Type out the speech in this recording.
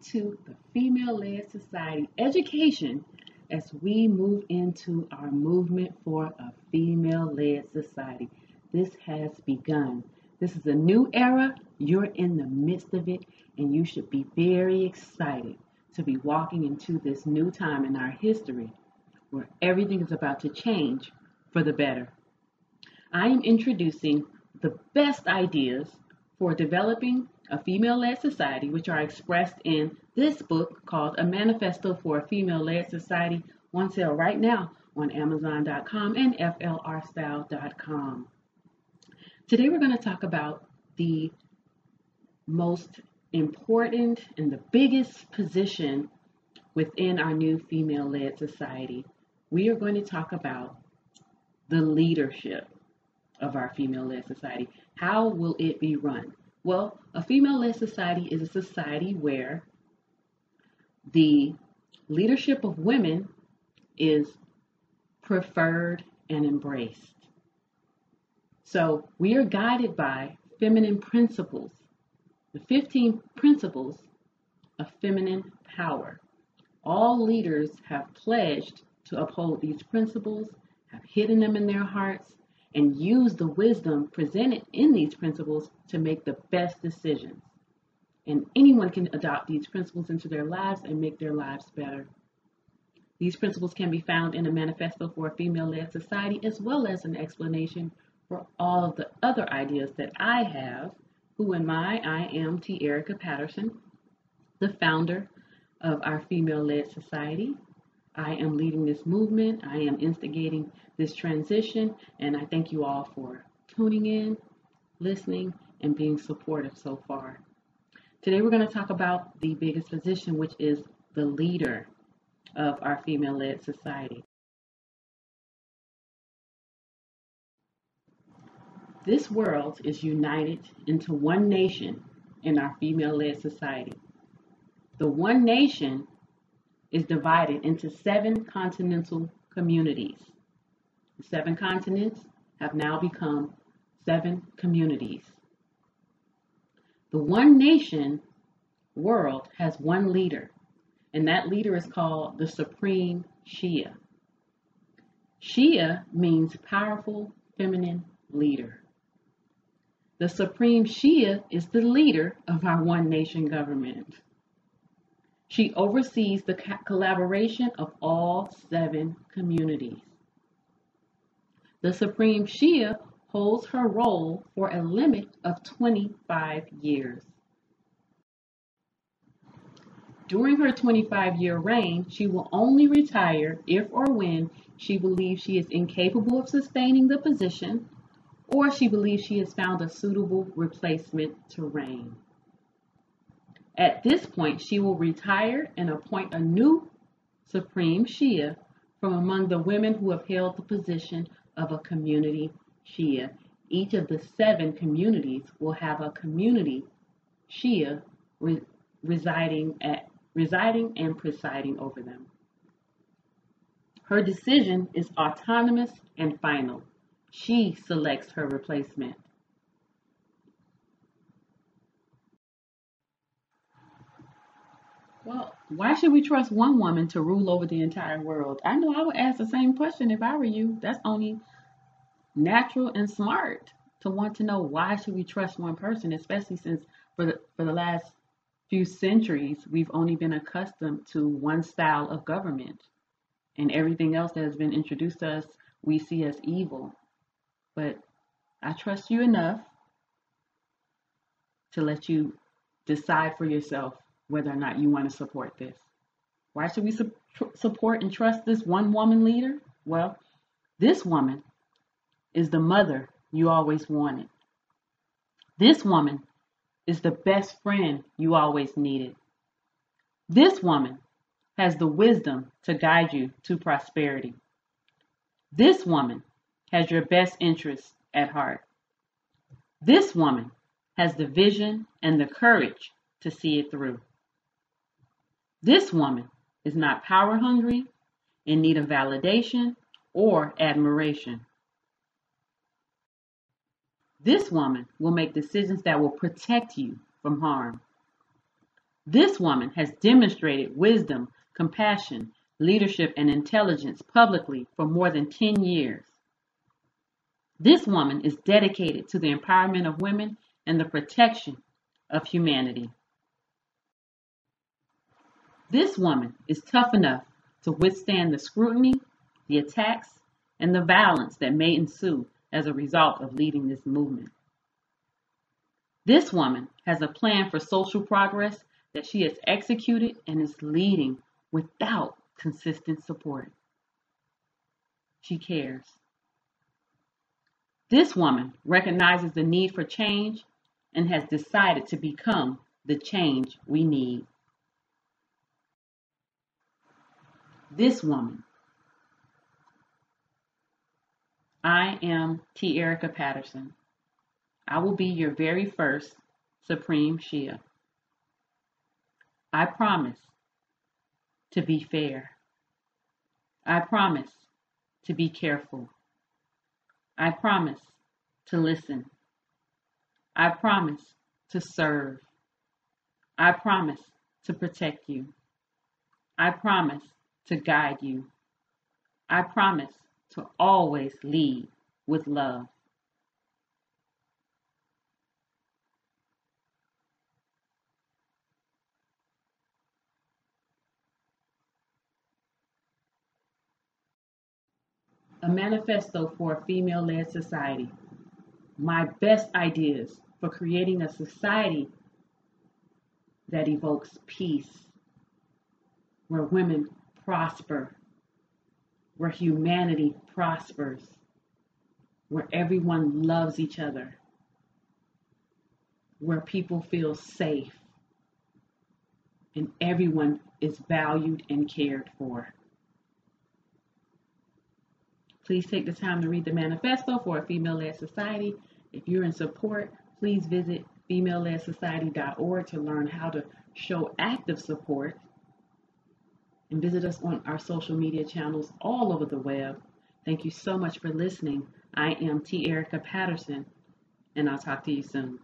To the Female Led Society Education as we move into our movement for a female led society. This has begun. This is a new era. You're in the midst of it, and you should be very excited to be walking into this new time in our history where everything is about to change for the better. I am introducing the best ideas for developing a female led society, which are expressed in this book called A Manifesto for a Female Led Society, on sale right now on Amazon.com and FLRstyle.com. Today, we're going to talk about the most important and the biggest position within our new female led society. We are going to talk about the leadership of our female led society. How will it be run? Well, a female led society is a society where the leadership of women is preferred and embraced. So we are guided by feminine principles, the 15 principles of feminine power. All leaders have pledged to uphold these principles, have hidden them in their hearts, and use the wisdom presented in these principles to make the best decisions. And anyone can adopt these principles into their lives and make their lives better. These principles can be found in a manifesto for a female led society, as well as an explanation for all of the other ideas that I have. Who am I? I am T. Erica Patterson, the founder of our female led society. I am leading this movement. I am instigating this transition, and I thank you all for tuning in, listening, and being supportive so far. Today, we're going to talk about the biggest position, which is the leader of our female led society. This world is united into one nation in our female led society. The one nation is divided into seven continental communities. The seven continents have now become seven communities. The one nation world has one leader, and that leader is called the Supreme Shia. Shia means powerful feminine leader. The Supreme Shia is the leader of our one nation government. She oversees the collaboration of all seven communities. The Supreme Shia holds her role for a limit of 25 years. During her 25 year reign, she will only retire if or when she believes she is incapable of sustaining the position or she believes she has found a suitable replacement to reign. At this point, she will retire and appoint a new Supreme Shia from among the women who have held the position of a community Shia. Each of the seven communities will have a community Shia re- residing at residing and presiding over them. Her decision is autonomous and final. She selects her replacement. Well, why should we trust one woman to rule over the entire world? I know I would ask the same question if I were you. That's only natural and smart to want to know why should we trust one person, especially since for the, for the last few centuries we've only been accustomed to one style of government, and everything else that has been introduced to us we see as evil. But I trust you enough to let you decide for yourself whether or not you want to support this. Why should we su- support and trust this one woman leader? Well, this woman is the mother you always wanted. This woman is the best friend you always needed. This woman has the wisdom to guide you to prosperity. This woman has your best interests at heart. This woman has the vision and the courage to see it through. This woman is not power hungry, in need of validation or admiration. This woman will make decisions that will protect you from harm. This woman has demonstrated wisdom, compassion, leadership, and intelligence publicly for more than 10 years. This woman is dedicated to the empowerment of women and the protection of humanity. This woman is tough enough to withstand the scrutiny, the attacks, and the violence that may ensue as a result of leading this movement. This woman has a plan for social progress that she has executed and is leading without consistent support. She cares. This woman recognizes the need for change and has decided to become the change we need. This woman. I am T. Erica Patterson. I will be your very first Supreme Shia. I promise to be fair. I promise to be careful. I promise to listen. I promise to serve. I promise to protect you. I promise to guide you. I promise to always lead with love. a manifesto for a female led society. My best ideas for creating a society that evokes peace, where women prosper, where humanity prospers, where everyone loves each other, where people feel safe, and everyone is valued and cared for. Please take the time to read the manifesto for a female led society. If you're in support, please visit female-led-society.org to learn how to show active support and visit us on our social media channels all over the web. Thank you so much for listening. I am T. Erica Patterson, and I'll talk to you soon.